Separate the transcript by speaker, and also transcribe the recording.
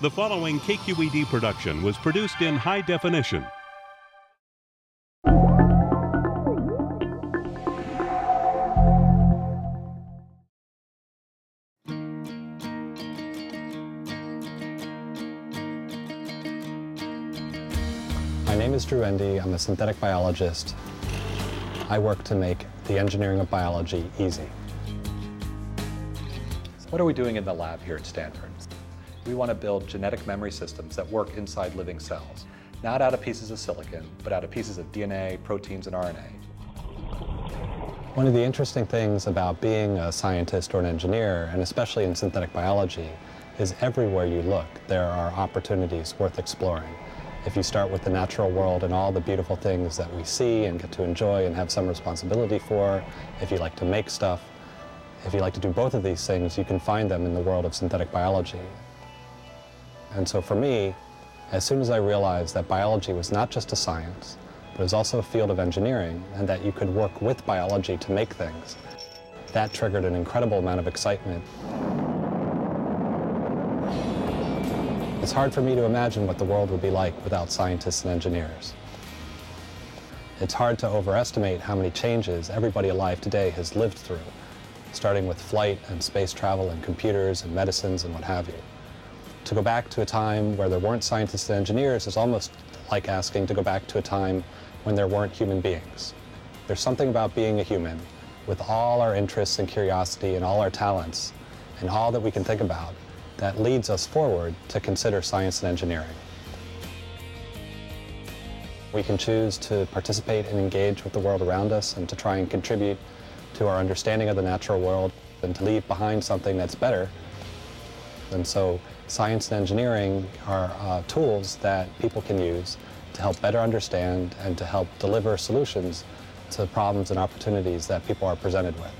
Speaker 1: The following KQED production was produced in high definition.
Speaker 2: My name is Drew Endy. I'm a synthetic biologist. I work to make the engineering of biology easy.
Speaker 3: What are we doing in the lab here at Stanford? We want to build genetic memory systems that work inside living cells, not out of pieces of silicon, but out of pieces of DNA, proteins, and RNA.
Speaker 2: One of the interesting things about being a scientist or an engineer, and especially in synthetic biology, is everywhere you look, there are opportunities worth exploring. If you start with the natural world and all the beautiful things that we see and get to enjoy and have some responsibility for, if you like to make stuff, if you like to do both of these things, you can find them in the world of synthetic biology. And so for me, as soon as I realized that biology was not just a science, but was also a field of engineering, and that you could work with biology to make things, that triggered an incredible amount of excitement. It's hard for me to imagine what the world would be like without scientists and engineers. It's hard to overestimate how many changes everybody alive today has lived through, starting with flight and space travel and computers and medicines and what have you. To go back to a time where there weren't scientists and engineers is almost like asking to go back to a time when there weren't human beings. There's something about being a human with all our interests and curiosity and all our talents and all that we can think about that leads us forward to consider science and engineering. We can choose to participate and engage with the world around us and to try and contribute to our understanding of the natural world and to leave behind something that's better. And so science and engineering are uh, tools that people can use to help better understand and to help deliver solutions to the problems and opportunities that people are presented with.